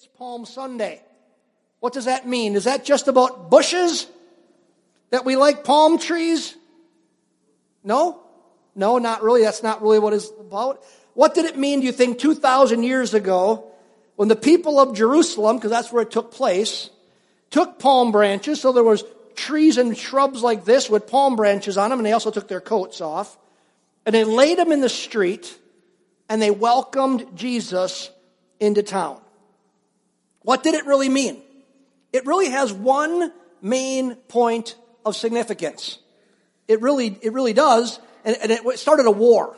It's Palm Sunday. What does that mean? Is that just about bushes? That we like palm trees? No? No, not really. That's not really what it's about. What did it mean, do you think, 2,000 years ago when the people of Jerusalem, because that's where it took place, took palm branches, so there was trees and shrubs like this with palm branches on them, and they also took their coats off, and they laid them in the street, and they welcomed Jesus into town. What did it really mean? It really has one main point of significance. It really, it really does. And, and it started a war,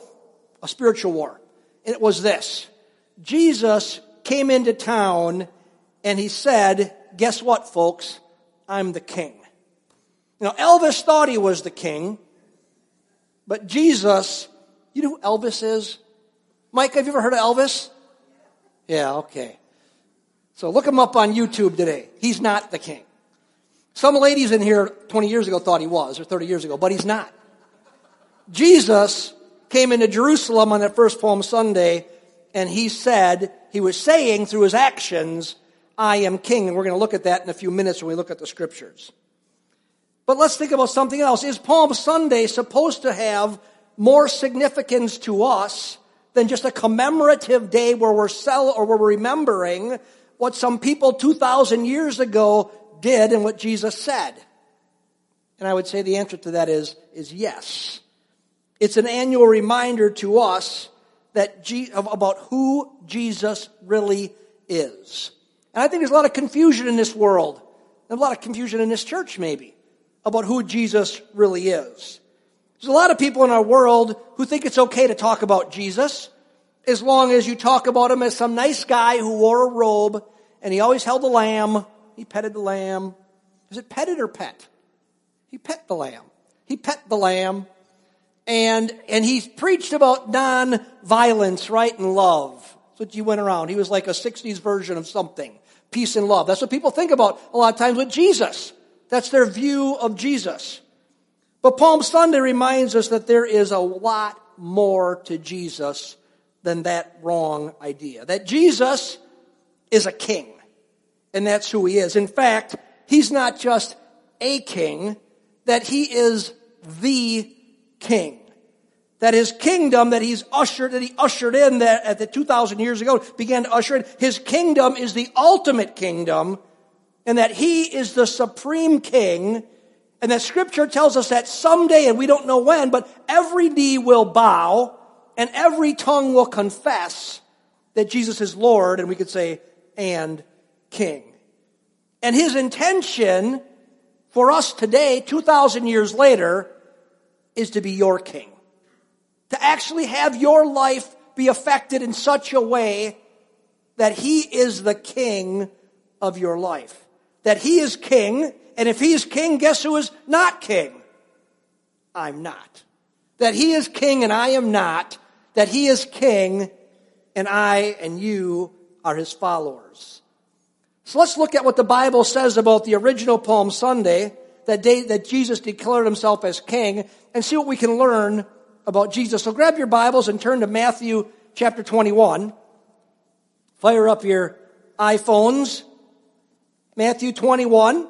a spiritual war. And it was this. Jesus came into town and he said, guess what, folks? I'm the king. You know, Elvis thought he was the king, but Jesus, you know who Elvis is? Mike, have you ever heard of Elvis? Yeah, okay. So look him up on YouTube today. He's not the king. Some ladies in here 20 years ago thought he was, or 30 years ago, but he's not. Jesus came into Jerusalem on that first Palm Sunday, and he said, he was saying through his actions, I am king. And we're going to look at that in a few minutes when we look at the scriptures. But let's think about something else. Is Palm Sunday supposed to have more significance to us than just a commemorative day where we're cel- or we're remembering what some people 2,000 years ago did and what Jesus said? And I would say the answer to that is, is yes. It's an annual reminder to us that about who Jesus really is. And I think there's a lot of confusion in this world. There's a lot of confusion in this church, maybe, about who Jesus really is. There's a lot of people in our world who think it's okay to talk about Jesus as long as you talk about him as some nice guy who wore a robe and he always held the lamb. He petted the lamb. Is it petted or pet? He pet the lamb. He pet the lamb. And, and he preached about non-violence, right, and love. That's what you went around. He was like a 60s version of something. Peace and love. That's what people think about a lot of times with Jesus. That's their view of Jesus. But Palm Sunday reminds us that there is a lot more to Jesus than that wrong idea. That Jesus is a king. And that's who he is. In fact, he's not just a king, that he is the king. That his kingdom that he's ushered, that he ushered in that at the 2,000 years ago, began to usher in, his kingdom is the ultimate kingdom, and that he is the supreme king, and that scripture tells us that someday, and we don't know when, but every knee will bow, and every tongue will confess that Jesus is Lord, and we could say, and King. And his intention for us today, 2,000 years later, is to be your king. To actually have your life be affected in such a way that he is the king of your life. That he is king, and if he is king, guess who is not king? I'm not. That he is king and I am not. That he is king and I and you are his followers. So let's look at what the Bible says about the original Palm Sunday, that day that Jesus declared himself as king, and see what we can learn about Jesus. So grab your Bibles and turn to Matthew chapter 21. Fire up your iPhones. Matthew 21.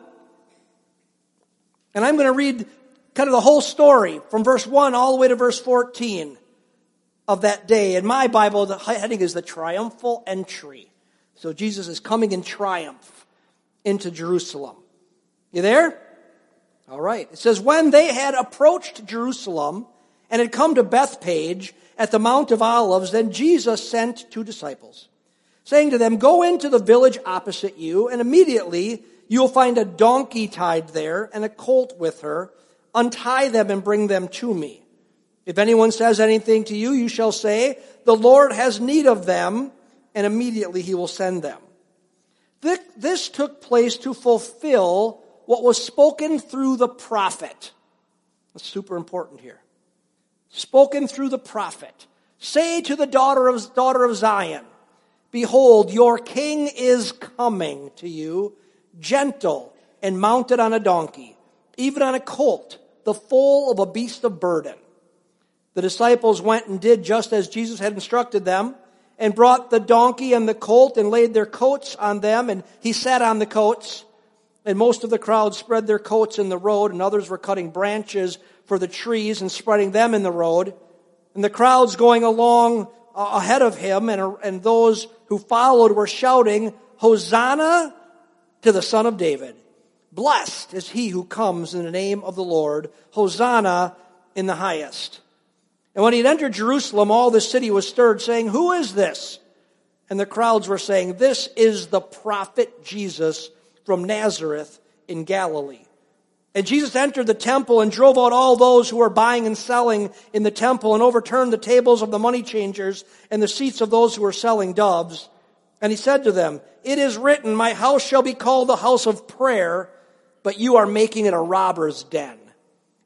And I'm going to read kind of the whole story from verse 1 all the way to verse 14 of that day. In my Bible, the heading is the triumphal entry. So Jesus is coming in triumph into Jerusalem. You there? All right. It says, when they had approached Jerusalem and had come to Bethphage at the Mount of Olives, then Jesus sent two disciples, saying to them, go into the village opposite you, and immediately you will find a donkey tied there and a colt with her. Untie them and bring them to me. If anyone says anything to you, you shall say, the Lord has need of them, and immediately he will send them. This took place to fulfill what was spoken through the prophet. That's super important here. Spoken through the prophet. Say to the daughter of, daughter of Zion, Behold, your king is coming to you, gentle and mounted on a donkey, even on a colt, the foal of a beast of burden. The disciples went and did just as Jesus had instructed them, and brought the donkey and the colt and laid their coats on them, and he sat on the coats. And most of the crowd spread their coats in the road, and others were cutting branches for the trees and spreading them in the road. And the crowds going along uh, ahead of him and, and those who followed were shouting, Hosanna to the Son of David. Blessed is he who comes in the name of the Lord. Hosanna in the highest. And when he had entered Jerusalem, all the city was stirred, saying, Who is this? And the crowds were saying, This is the prophet Jesus from Nazareth in Galilee. And Jesus entered the temple and drove out all those who were buying and selling in the temple and overturned the tables of the money changers and the seats of those who were selling doves. And he said to them, It is written, My house shall be called the house of prayer, but you are making it a robber's den.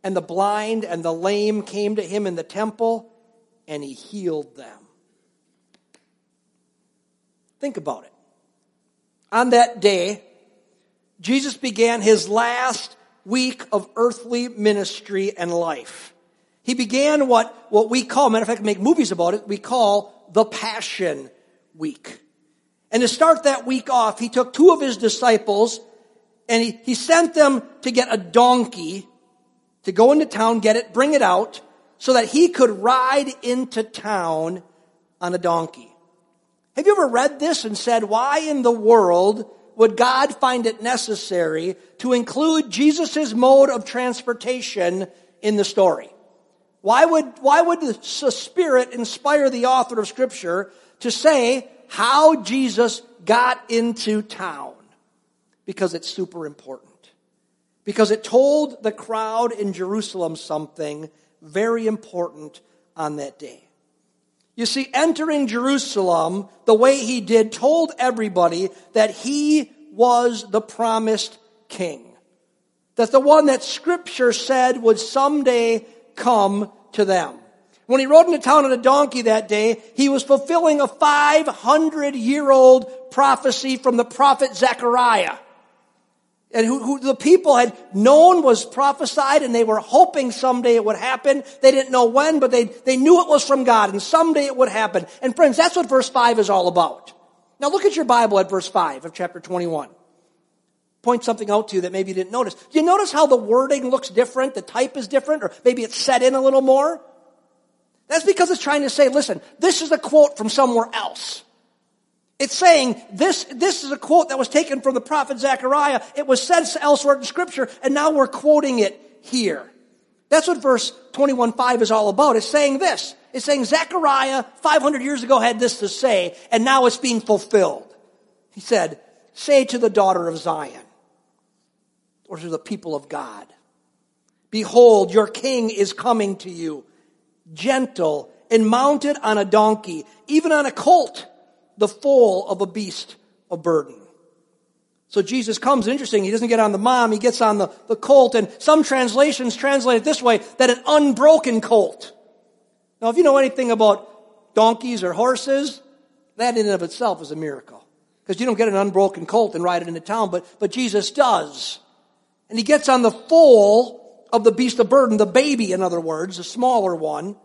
And the blind and the lame came to him in the temple, and he healed them. Think about it. On that day, Jesus began his last week of earthly ministry and life. He began what, what we call, matter of fact, make movies about it, we call the Passion Week. And to start that week off, he took two of his disciples and he, he sent them to get a donkey to go into town, get it, bring it out, so that he could ride into town on a donkey. Have you ever read this and said, why in the world would God find it necessary to include Jesus' mode of transportation in the story? Why would, why would the Spirit inspire the author of Scripture to say how Jesus got into town? Because it's super important. Because it told the crowd in Jerusalem something very important on that day. You see, entering Jerusalem the way he did told everybody that he was the promised king. That the one that scripture said would someday come to them. When he rode into town on a donkey that day, he was fulfilling a 500 year old prophecy from the prophet Zechariah and who, who, the people had known was prophesied and they were hoping someday it would happen. They didn't know when, but they, they knew it was from God and someday it would happen. And friends, that's what verse 5 is all about. Now look at your Bible at verse 5 of chapter 21. Point something out to you that maybe you didn't notice. Do you notice how the wording looks different? The type is different, or maybe it's set in a little more? That's because it's trying to say, listen, this is a quote from somewhere else. It's saying this, this is a quote that was taken from the prophet Zechariah. It was said elsewhere in scripture, and now we're quoting it here. That's what verse 21.5 is all about. It's saying this. It's saying Zechariah 500 years ago had this to say, and now it's being fulfilled. He said, say to the daughter of Zion, or to the people of God, behold, your king is coming to you, gentle and mounted on a donkey, even on a colt the foal of a beast of burden. So Jesus comes, interesting, he doesn't get on the mom, he gets on the, the colt, and some translations translate it this way, that an unbroken colt. Now, if you know anything about donkeys or horses, that in and of itself is a miracle. Because you don't get an unbroken colt and ride it into town, but, but Jesus does. And he gets on the foal of the beast of burden, the baby, in other words, the smaller one.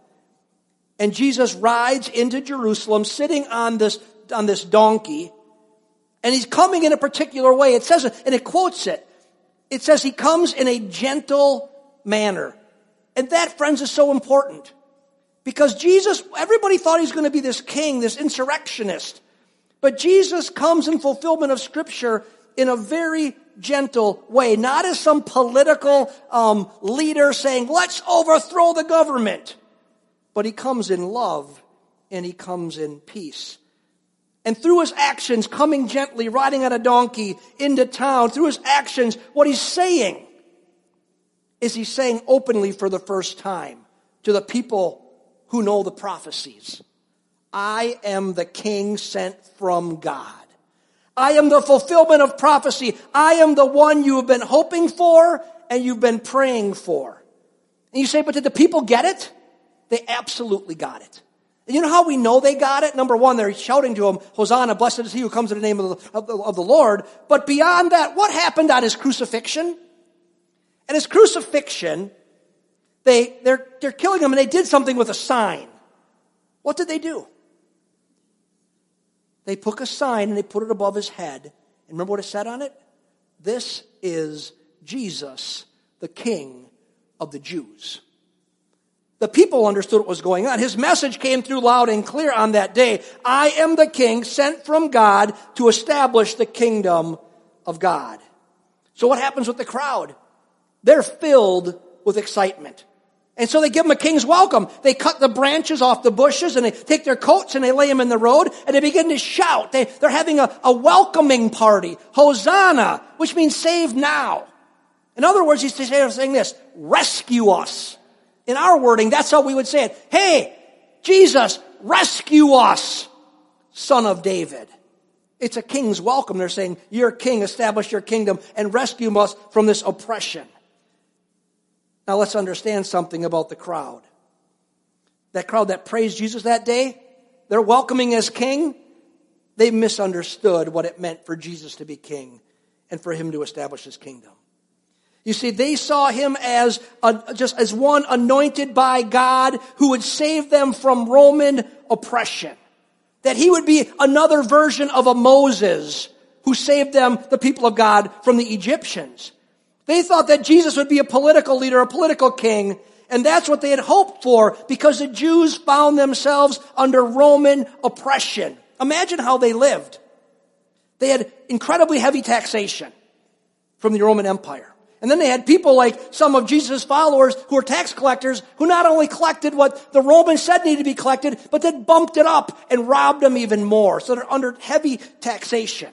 And Jesus rides into Jerusalem sitting on this on this donkey, and he's coming in a particular way. It says, and it quotes it. It says he comes in a gentle manner. And that, friends, is so important. Because Jesus, everybody thought he was going to be this king, this insurrectionist. But Jesus comes in fulfillment of scripture in a very gentle way, not as some political um, leader saying, let's overthrow the government. But he comes in love and he comes in peace. And through his actions, coming gently, riding on a donkey into town, through his actions, what he's saying is he's saying openly for the first time to the people who know the prophecies I am the king sent from God. I am the fulfillment of prophecy. I am the one you have been hoping for and you've been praying for. And you say, but did the people get it? They absolutely got it. You know how we know they got it? Number one, they're shouting to him, Hosanna, blessed is he who comes in the name of the, of the, of the Lord. But beyond that, what happened at his crucifixion? At his crucifixion, they, they're, they're killing him and they did something with a sign. What did they do? they took a sign and they put it above his head. And remember what it said on it? This is Jesus, the King of the Jews. The people understood what was going on. His message came through loud and clear on that day. I am the king sent from God to establish the kingdom of God. So what happens with the crowd? They're filled with excitement. And so they give him a king's welcome. They cut the branches off the bushes and they take their coats and they lay them in the road and they begin to shout. They, they're having a, a welcoming party. Hosanna, which means save now. In other words, he's saying this, rescue us. In our wording, that's how we would say it. Hey, Jesus, rescue us, son of David. It's a king's welcome. They're saying, you're king, establish your kingdom and rescue us from this oppression. Now let's understand something about the crowd. That crowd that praised Jesus that day, they're welcoming as king. They misunderstood what it meant for Jesus to be king and for him to establish his kingdom. You see, they saw him as a, just as one anointed by God who would save them from Roman oppression. That he would be another version of a Moses who saved them, the people of God, from the Egyptians. They thought that Jesus would be a political leader, a political king, and that's what they had hoped for because the Jews found themselves under Roman oppression. Imagine how they lived. They had incredibly heavy taxation from the Roman Empire. And then they had people like some of Jesus' followers who were tax collectors who not only collected what the Romans said needed to be collected, but then bumped it up and robbed them even more. So they're under heavy taxation.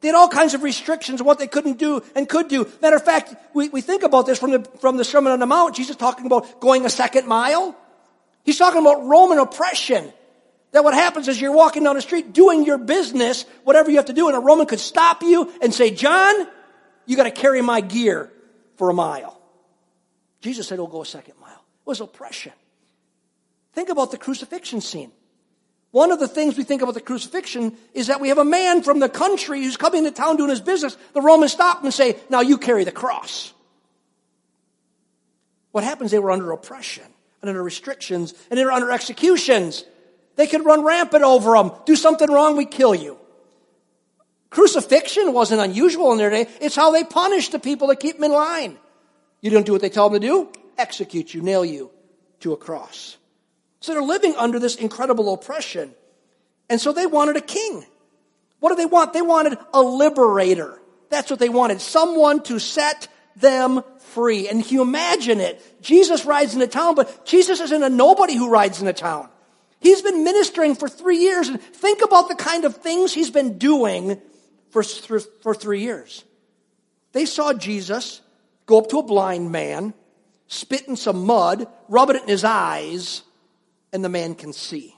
They had all kinds of restrictions on what they couldn't do and could do. Matter of fact, we, we think about this from the, from the Sermon on the Mount. Jesus talking about going a second mile. He's talking about Roman oppression. That what happens is you're walking down the street doing your business, whatever you have to do, and a Roman could stop you and say, John, you got to carry my gear for a mile. Jesus said, "We'll go a second mile. It was oppression. Think about the crucifixion scene. One of the things we think about the crucifixion is that we have a man from the country who's coming to town doing his business. The Romans stop him and say, now you carry the cross. What happens? They were under oppression and under restrictions and they were under executions. They could run rampant over them. Do something wrong, we kill you. Crucifixion wasn't unusual in their day. It's how they punished the people that keep them in line. You don't do what they tell them to do, execute you, nail you to a cross. So they're living under this incredible oppression. And so they wanted a king. What do they want? They wanted a liberator. That's what they wanted. Someone to set them free. And you imagine it? Jesus rides in into town, but Jesus isn't a nobody who rides in into town. He's been ministering for three years. And think about the kind of things he's been doing for, for, three years. They saw Jesus go up to a blind man, spit in some mud, rub it in his eyes, and the man can see.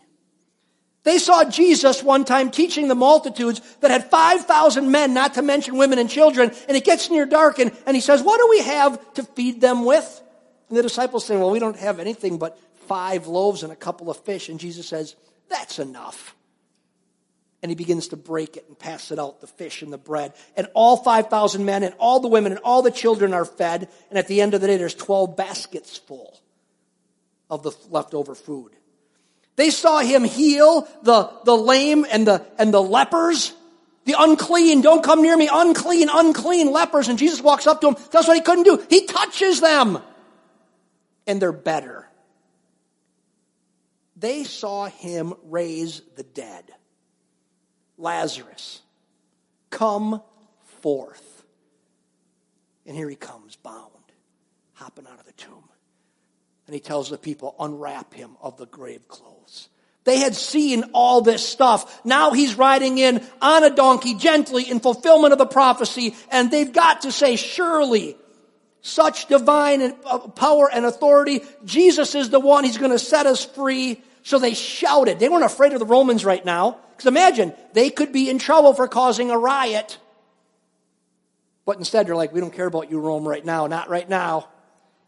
They saw Jesus one time teaching the multitudes that had 5,000 men, not to mention women and children, and it gets near dark and, and he says, what do we have to feed them with? And the disciples say, well, we don't have anything but five loaves and a couple of fish. And Jesus says, that's enough and he begins to break it and pass it out the fish and the bread. And all 5,000 men and all the women and all the children are fed. And at the end of the day, there's 12 baskets full of the leftover food. They saw him heal the, the lame and the, and the lepers. The unclean, don't come near me, unclean, unclean lepers. And Jesus walks up to them, That's what he couldn't do. He touches them. And they're better. They saw him raise the dead. Lazarus, come forth. And here he comes, bound, hopping out of the tomb. And he tells the people, unwrap him of the grave clothes. They had seen all this stuff. Now he's riding in on a donkey gently in fulfillment of the prophecy. And they've got to say, surely such divine uh, power and authority. Jesus is the one. He's going to set us free. So they shouted. They weren't afraid of the Romans right now. Because imagine, they could be in trouble for causing a riot. But instead, they're like, we don't care about you, Rome, right now. Not right now.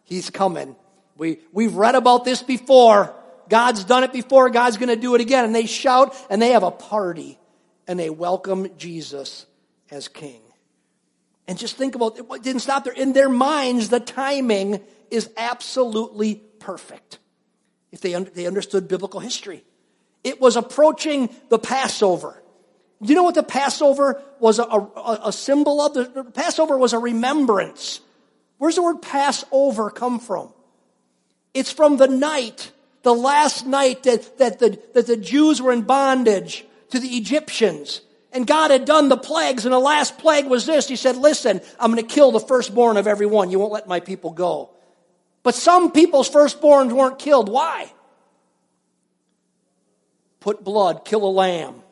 He's coming. We, we've read about this before. God's done it before. God's going to do it again. And they shout and they have a party and they welcome Jesus as king. And just think about it didn't stop there. In their minds, the timing is absolutely perfect if they, they understood biblical history. It was approaching the Passover. Do you know what the Passover was a, a, a symbol of? The, the Passover was a remembrance. Where's the word Passover come from? It's from the night, the last night that, that, the, that the Jews were in bondage to the Egyptians. And God had done the plagues, and the last plague was this. He said, Listen, I'm going to kill the firstborn of everyone. You won't let my people go. But some people's firstborns weren't killed. Why? Put blood, kill a lamb,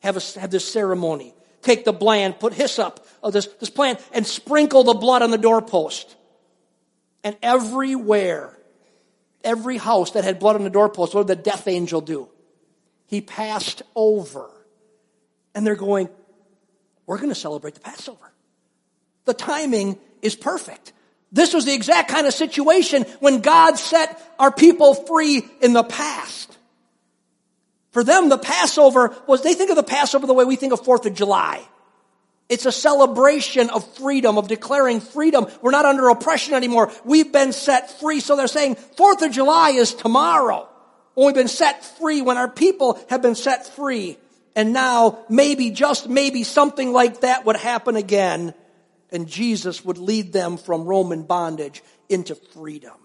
have, a, have this ceremony. Take the bland, put hyssop of this, this plant, and sprinkle the blood on the doorpost. And everywhere, every house that had blood on the doorpost, what did the death angel do? He passed over and they're going, we're going to celebrate the Passover. The timing is perfect. This was the exact kind of situation when God set our people free in the past. For them, the Passover was, they think of the Passover the way we think of Fourth of July. It's a celebration of freedom, of declaring freedom. We're not under oppression anymore. We've been set free. So they're saying Fourth of July is tomorrow. When we've been set free, when our people have been set free. And now, maybe, just maybe, something like that would happen again, and Jesus would lead them from Roman bondage into freedom.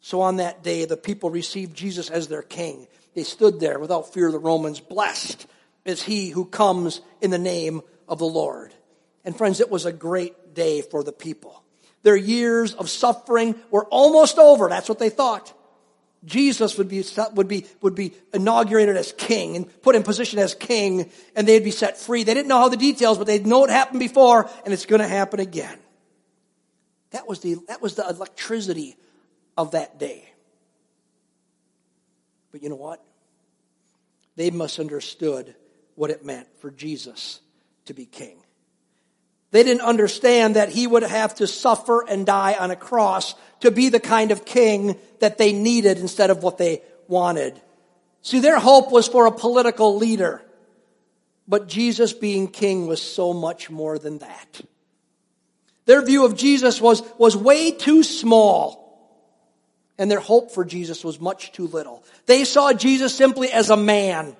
So on that day, the people received Jesus as their king. They stood there without fear of the Romans. Blessed is he who comes in the name of the Lord. And friends, it was a great day for the people. Their years of suffering were almost over. That's what they thought. Jesus would be, would be, would be inaugurated as king and put in position as king and they'd be set free. They didn't know how the details, but they know what happened before and it's going to happen again. That was the, that was the electricity of that day. But you know what? They misunderstood what it meant for Jesus to be king. They didn't understand that he would have to suffer and die on a cross to be the kind of king that they needed instead of what they wanted. See, their hope was for a political leader. But Jesus being king was so much more than that. Their view of Jesus was, was way too small. And their hope for Jesus was much too little. They saw Jesus simply as a man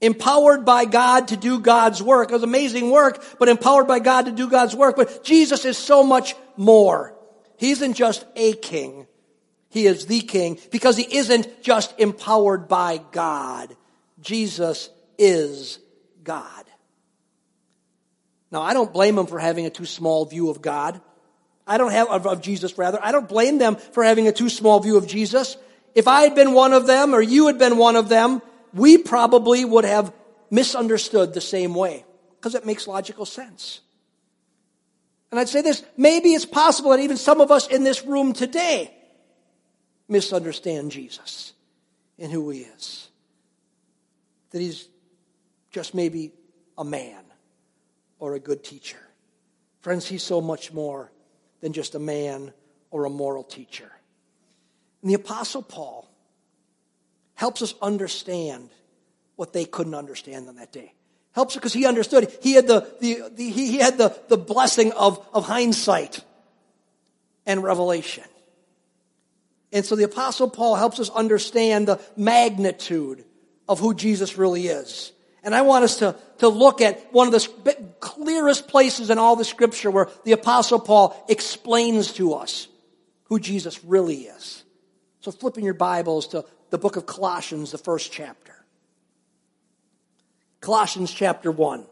empowered by God to do God's work. It was amazing work, but empowered by God to do God's work. But Jesus is so much more. He isn't just a king. He is the king because he isn't just empowered by God. Jesus is God. Now, I don't blame them for having a too small view of God. I don't have, of, of Jesus rather. I don't blame them for having a too small view of Jesus. If I had been one of them or you had been one of them, we probably would have misunderstood the same way because it makes logical sense. And I'd say this, maybe it's possible that even some of us in this room today misunderstand Jesus and who he is. That he's just maybe a man or a good teacher. Friends, he's so much more than just a man or a moral teacher. And the Apostle Paul helps us understand what they couldn't understand on that day. Helps because he understood. He had the, the, the, he had the, the blessing of, of hindsight and revelation. And so the apostle Paul helps us understand the magnitude of who Jesus really is. And I want us to, to look at one of the clearest places in all the scripture where the apostle Paul explains to us who Jesus really is. So flipping your Bibles to the book of Colossians, the first chapter. Colossians chapter 1,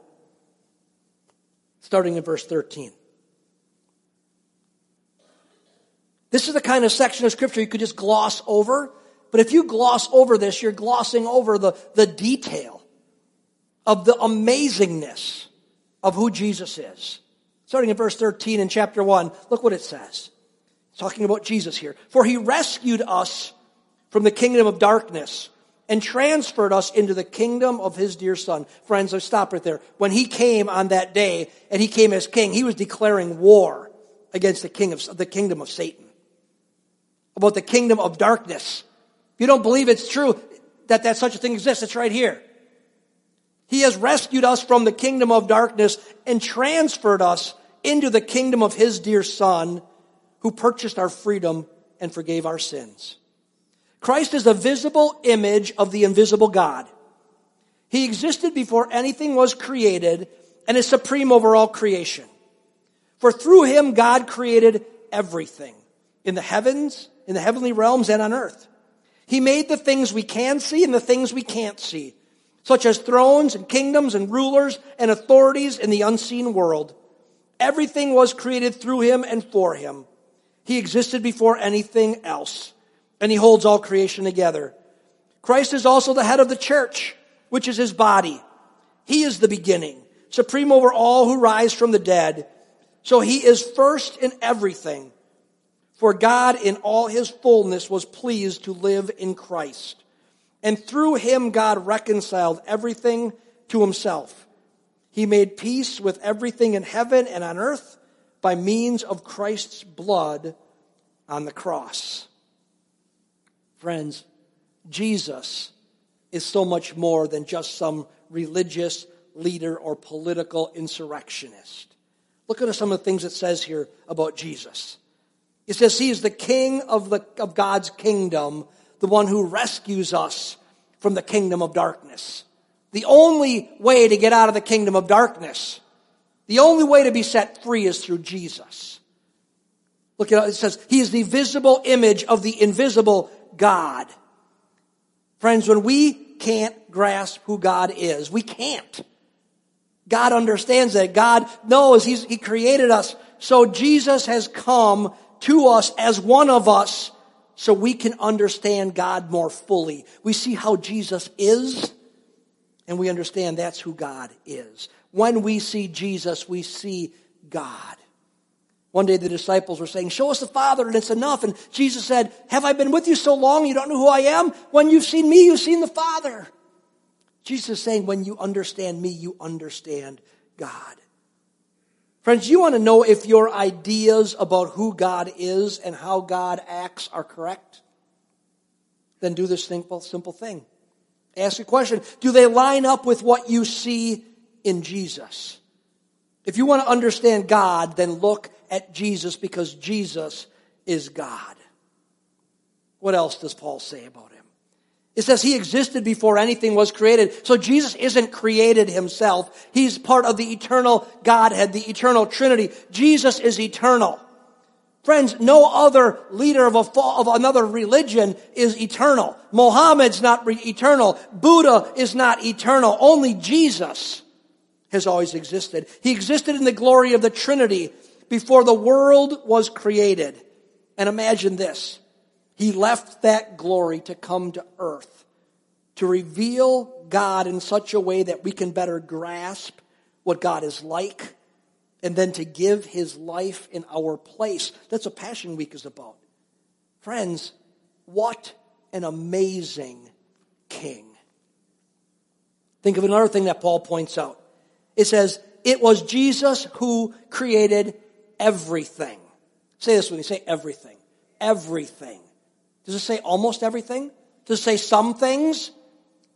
starting in verse 13. This is the kind of section of scripture you could just gloss over. But if you gloss over this, you're glossing over the, the detail of the amazingness of who Jesus is. Starting in verse 13 in chapter 1, look what it says. It's talking about Jesus here. For he rescued us from the kingdom of darkness and transferred us into the kingdom of his dear son. Friends, let's stop right there. When he came on that day and he came as king, he was declaring war against the king of the kingdom of Satan. About the kingdom of darkness. If you don't believe it's true that that such a thing exists, it's right here. He has rescued us from the kingdom of darkness and transferred us into the kingdom of his dear son who purchased our freedom and forgave our sins. Christ is the visible image of the invisible God. He existed before anything was created and is supreme over all creation. For through him God created everything in the heavens, in the heavenly realms and on earth. He made the things we can see and the things we can't see, such as thrones and kingdoms and rulers and authorities in the unseen world. Everything was created through him and for him. He existed before anything else, and he holds all creation together. Christ is also the head of the church, which is his body. He is the beginning, supreme over all who rise from the dead. So he is first in everything. For God in all his fullness was pleased to live in Christ. And through him God reconciled everything to himself. He made peace with everything in heaven and on earth by means of Christ's blood on the cross. Friends, Jesus is so much more than just some religious leader or political insurrectionist. Look at some of the things it says here about Jesus. It says he is the king of, the, of God's kingdom, the one who rescues us from the kingdom of darkness. The only way to get out of the kingdom of darkness, the only way to be set free is through Jesus. Look at it, it says, He is the visible image of the invisible God. Friends, when we can't grasp who God is, we can't. God understands that. God knows He's, He created us. So Jesus has come to us as one of us so we can understand God more fully. We see how Jesus is and we understand that's who God is. When we see Jesus, we see God. One day the disciples were saying, show us the Father and it's enough. And Jesus said, have I been with you so long you don't know who I am? When you've seen me, you've seen the Father. Jesus is saying, when you understand me, you understand God. Friends, you want to know if your ideas about who God is and how God acts are correct? Then do this simple, simple thing. Ask a question. Do they line up with what you see in Jesus? If you want to understand God, then look at Jesus because Jesus is God. What else does Paul say about him? It says he existed before anything was created. So Jesus isn't created himself. He's part of the eternal Godhead, the eternal Trinity. Jesus is eternal. Friends, no other leader of, a, of another religion is eternal. Mohammed's not re- eternal. Buddha is not eternal. Only Jesus has always existed. He existed in the glory of the Trinity before the world was created. And imagine this. He left that glory to come to earth, to reveal God in such a way that we can better grasp what God is like, and then to give his life in our place. That's what Passion Week is about. Friends, what an amazing king. Think of another thing that Paul points out. It says, it was Jesus who created everything. Say this with me, say everything. Everything. Does it say almost everything? Does it say some things?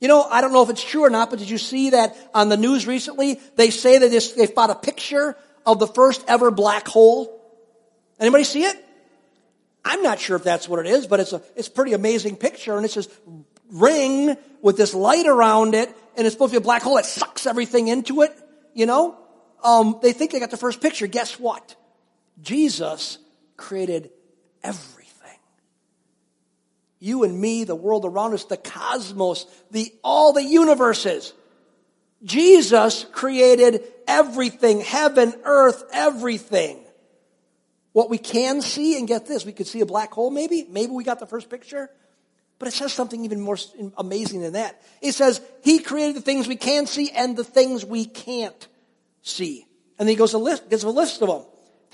You know, I don't know if it's true or not, but did you see that on the news recently? They say that they found a picture of the first ever black hole. Anybody see it? I'm not sure if that's what it is, but it's a it's a pretty amazing picture, and it's this ring with this light around it, and it's supposed to be a black hole that sucks everything into it. You know, um, they think they got the first picture. Guess what? Jesus created everything you and me, the world around us, the cosmos, the, all the universes. Jesus created everything, heaven, earth, everything. What we can see, and get this, we could see a black hole maybe. Maybe we got the first picture. But it says something even more amazing than that. It says, He created the things we can see and the things we can't see. And then he goes a list, gives a list of them.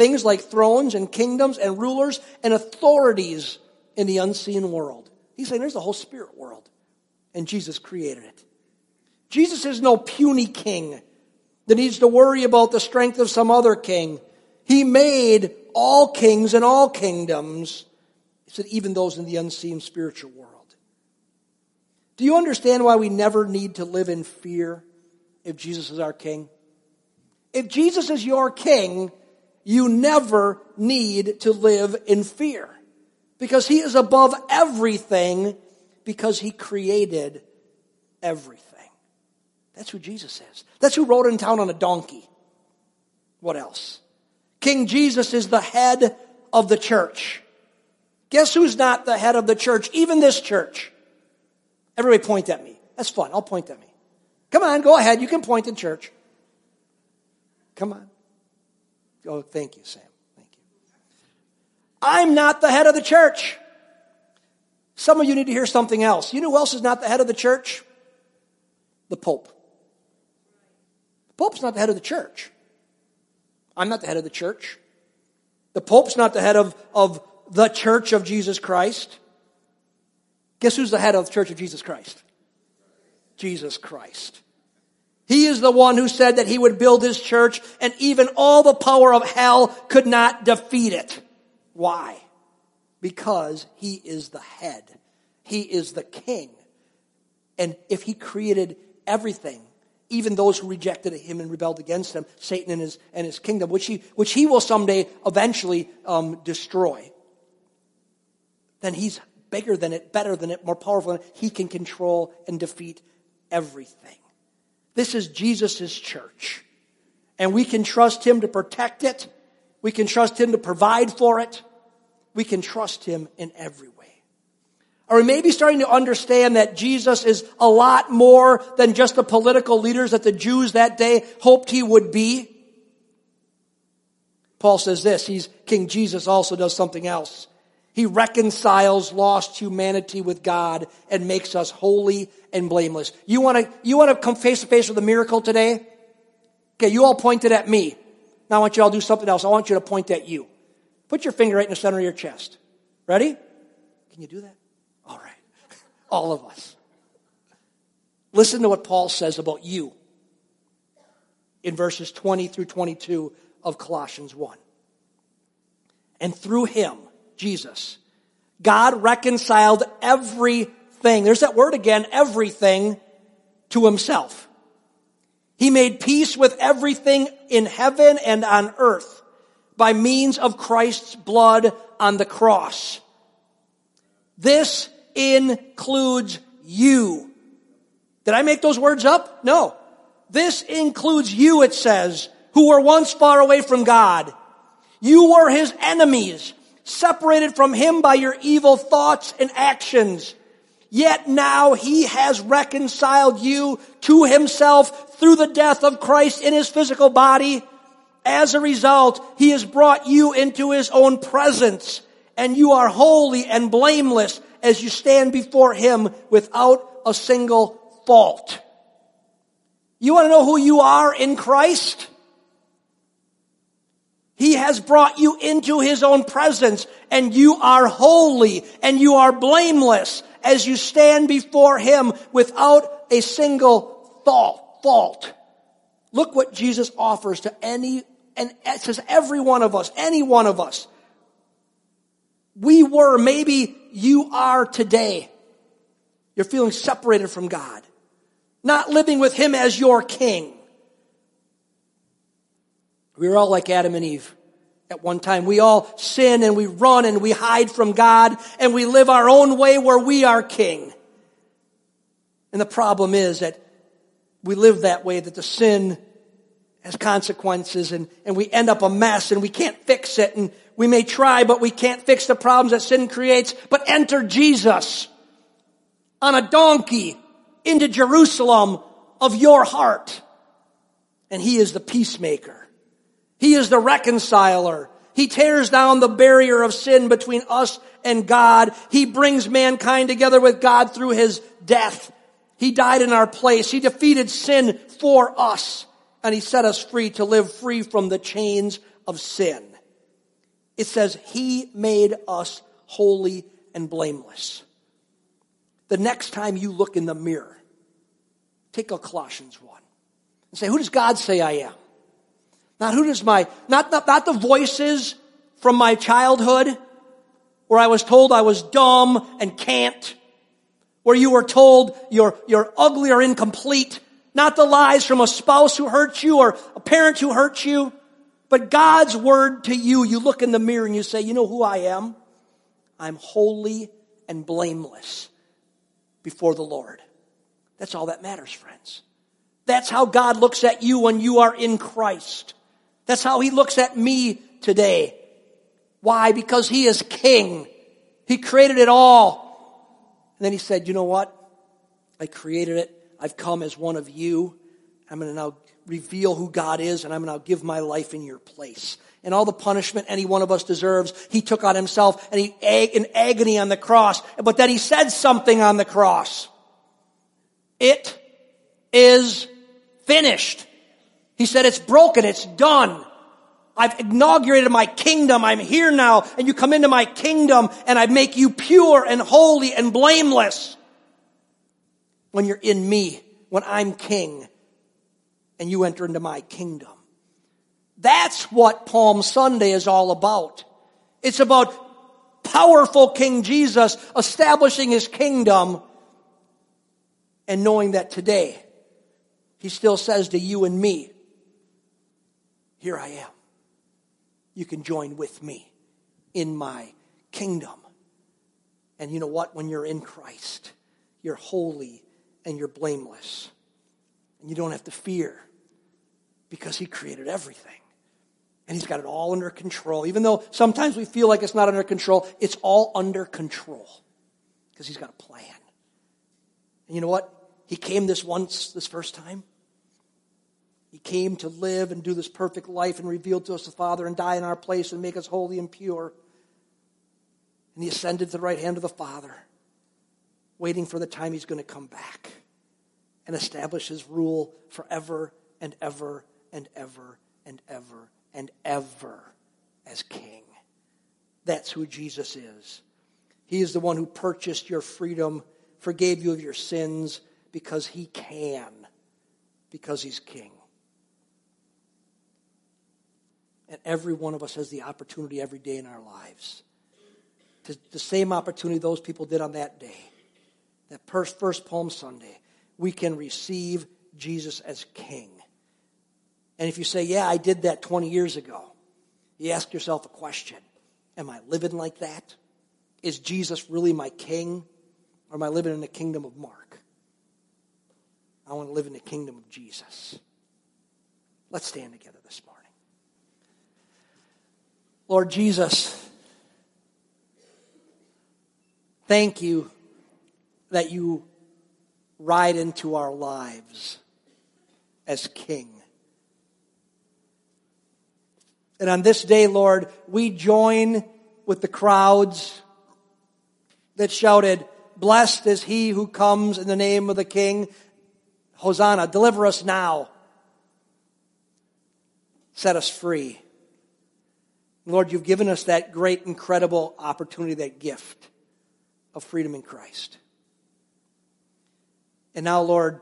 Things like thrones and kingdoms and rulers and authorities in the unseen world. He's saying there's the whole spirit world, and Jesus created it. Jesus is no puny king that needs to worry about the strength of some other king. He made all kings and all kingdoms. He said, even those in the unseen spiritual world. Do you understand why we never need to live in fear if Jesus is our king? If Jesus is your king, you never need to live in fear because he is above everything because he created everything. That's who Jesus is. That's who rode in town on a donkey. What else? King Jesus is the head of the church. Guess who's not the head of the church? Even this church. Everybody point at me. That's fun. I'll point at me. Come on, go ahead. You can point in church. Come on. Oh, thank you, Sam. Thank you. I'm not the head of the church. Some of you need to hear something else. You know who else is not the head of the church? The Pope. The Pope's not the head of the church. I'm not the head of the church. The Pope's not the head of, of the church of Jesus Christ. Guess who's the head of the church of Jesus Christ? Jesus Christ. He is the one who said that he would build his church and even all the power of hell could not defeat it. Why? Because he is the head. He is the king. And if he created everything, even those who rejected him and rebelled against him, Satan and his, and his kingdom, which he, which he will someday eventually um, destroy, then he's bigger than it, better than it, more powerful than it. He can control and defeat everything. This is Jesus' church. And we can trust him to protect it. We can trust him to provide for it. We can trust him in every way. Are we maybe starting to understand that Jesus is a lot more than just the political leaders that the Jews that day hoped he would be? Paul says this, he's, King Jesus also does something else. He reconciles lost humanity with God and makes us holy and blameless. You want to, you want to come face to face with a miracle today? Okay, you all pointed at me. Now I want you all to do something else. I want you to point at you. Put your finger right in the center of your chest. Ready? Can you do that? All right. All of us. Listen to what Paul says about you in verses 20 through 22 of Colossians 1. And through him, Jesus, God reconciled everything. There's that word again, everything to himself. He made peace with everything in heaven and on earth by means of Christ's blood on the cross. This includes you. Did I make those words up? No. This includes you, it says, who were once far away from God. You were his enemies, separated from him by your evil thoughts and actions. Yet now he has reconciled you to himself through the death of Christ in his physical body. As a result, he has brought you into his own presence and you are holy and blameless as you stand before Him without a single fault. You want to know who you are in Christ? He has brought you into His own presence and you are holy and you are blameless as you stand before Him without a single fault. Look what Jesus offers to any, and it says every one of us, any one of us. We were maybe you are today. You're feeling separated from God, not living with Him as your king. We were all like Adam and Eve at one time. We all sin and we run and we hide from God and we live our own way where we are king. And the problem is that we live that way, that the sin has consequences and, and we end up a mess and we can't fix it and we may try, but we can't fix the problems that sin creates. But enter Jesus on a donkey into Jerusalem of your heart. And he is the peacemaker. He is the reconciler. He tears down the barrier of sin between us and God. He brings mankind together with God through his death. He died in our place. He defeated sin for us and he set us free to live free from the chains of sin. It says, He made us holy and blameless. The next time you look in the mirror, take a Colossians 1 and say, Who does God say I am? Not who does my, not, not, not the voices from my childhood where I was told I was dumb and can't, where you were told you're, you're ugly or incomplete, not the lies from a spouse who hurt you or a parent who hurt you, but God's word to you. You look in the mirror and you say, you know who I am? I'm holy and blameless before the Lord. That's all that matters, friends. That's how God looks at you when you are in Christ. That's how He looks at me today. Why? Because He is King. He created it all. And then He said, you know what? I created it. I've come as one of you. I'm going to now reveal who God is and I'm going to now give my life in your place. And all the punishment any one of us deserves, he took on himself and he in agony on the cross. But then he said something on the cross. It is finished. He said, it's broken. It's done. I've inaugurated my kingdom. I'm here now and you come into my kingdom and I make you pure and holy and blameless. When you're in me, when I'm king and you enter into my kingdom. That's what Palm Sunday is all about. It's about powerful King Jesus establishing his kingdom and knowing that today he still says to you and me, Here I am. You can join with me in my kingdom. And you know what? When you're in Christ, you're holy and you're blameless. And you don't have to fear because He created everything. And He's got it all under control. Even though sometimes we feel like it's not under control, it's all under control because He's got a plan. And you know what? He came this once, this first time. He came to live and do this perfect life and reveal to us the Father and die in our place and make us holy and pure. And he ascended to the right hand of the Father, waiting for the time he's going to come back and establish his rule forever and ever and ever and ever and ever as king. That's who Jesus is. He is the one who purchased your freedom, forgave you of your sins because he can, because he's king. And every one of us has the opportunity every day in our lives. To, the same opportunity those people did on that day, that first, first Palm Sunday, we can receive Jesus as king. And if you say, Yeah, I did that 20 years ago, you ask yourself a question Am I living like that? Is Jesus really my king? Or am I living in the kingdom of Mark? I want to live in the kingdom of Jesus. Let's stand together this morning. Lord Jesus, thank you that you ride into our lives as King. And on this day, Lord, we join with the crowds that shouted, Blessed is he who comes in the name of the King. Hosanna, deliver us now. Set us free. Lord, you've given us that great, incredible opportunity, that gift of freedom in Christ. And now, Lord,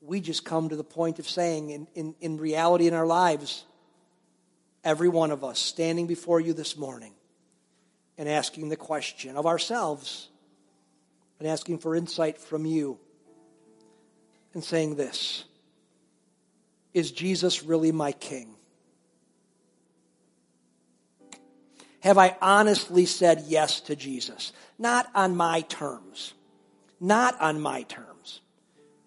we just come to the point of saying, in, in, in reality in our lives, every one of us standing before you this morning and asking the question of ourselves and asking for insight from you and saying this Is Jesus really my king? Have I honestly said yes to Jesus? Not on my terms. Not on my terms.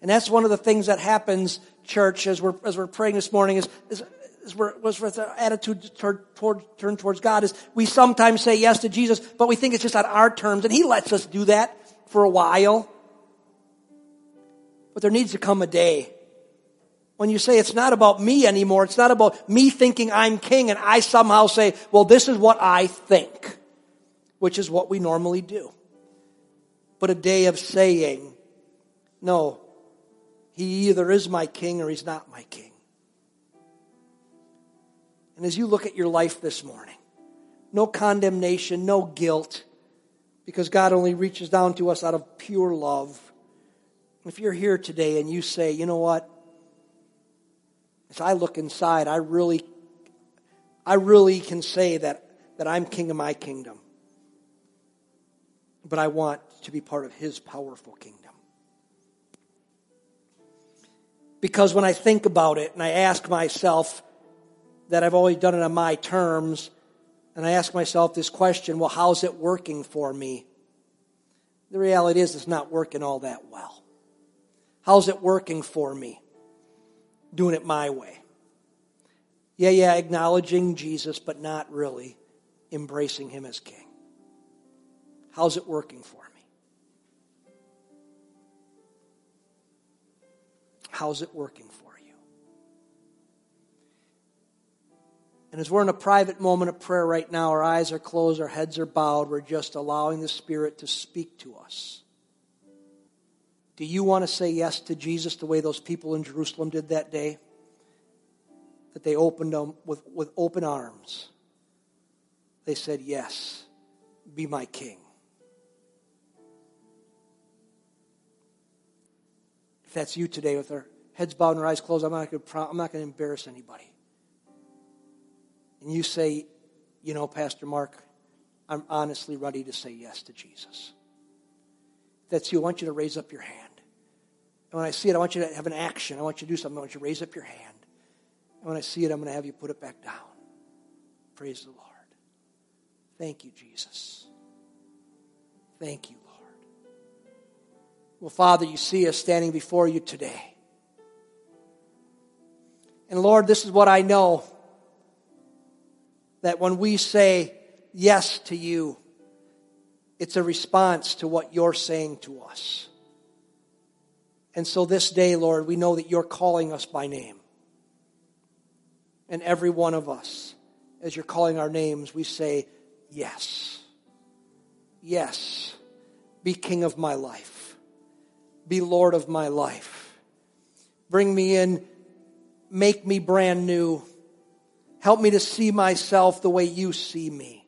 And that's one of the things that happens, church, as we're, as we're praying this morning is, is, is we're, was with our attitude toward, toward, turned towards God is we sometimes say yes to Jesus, but we think it's just on our terms, and He lets us do that for a while. But there needs to come a day when you say it's not about me anymore, it's not about me thinking I'm king and I somehow say, well, this is what I think, which is what we normally do. But a day of saying, no, he either is my king or he's not my king. And as you look at your life this morning, no condemnation, no guilt, because God only reaches down to us out of pure love. If you're here today and you say, you know what? As I look inside, I really, I really can say that, that I'm king of my kingdom. But I want to be part of his powerful kingdom. Because when I think about it and I ask myself that I've always done it on my terms, and I ask myself this question well, how's it working for me? The reality is, it's not working all that well. How's it working for me? Doing it my way. Yeah, yeah, acknowledging Jesus, but not really embracing him as king. How's it working for me? How's it working for you? And as we're in a private moment of prayer right now, our eyes are closed, our heads are bowed, we're just allowing the Spirit to speak to us. Do you want to say yes to Jesus the way those people in Jerusalem did that day? That they opened them with, with open arms. They said, Yes, be my king. If that's you today with our heads bowed and our eyes closed, I'm not going to, to embarrass anybody. And you say, you know, Pastor Mark, I'm honestly ready to say yes to Jesus. If that's you, I want you to raise up your hand. And when I see it, I want you to have an action. I want you to do something. I want you to raise up your hand. And when I see it, I'm going to have you put it back down. Praise the Lord. Thank you, Jesus. Thank you, Lord. well, Father, you see us standing before you today. And Lord, this is what I know that when we say yes to you, it's a response to what you're saying to us. And so this day, Lord, we know that you're calling us by name. And every one of us, as you're calling our names, we say, Yes. Yes. Be king of my life be Lord of my life. Bring me in, make me brand new. Help me to see myself the way you see me.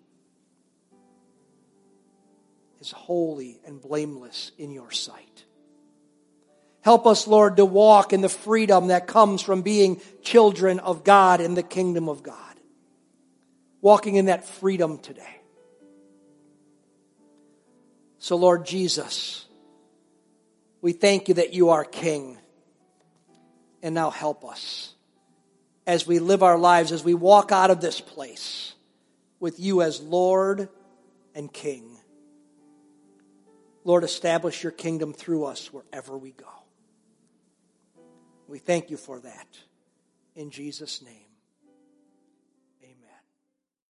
As holy and blameless in your sight. Help us, Lord, to walk in the freedom that comes from being children of God in the kingdom of God. Walking in that freedom today. So, Lord Jesus, we thank you that you are King. And now help us as we live our lives, as we walk out of this place with you as Lord and King. Lord, establish your kingdom through us wherever we go. We thank you for that. In Jesus' name.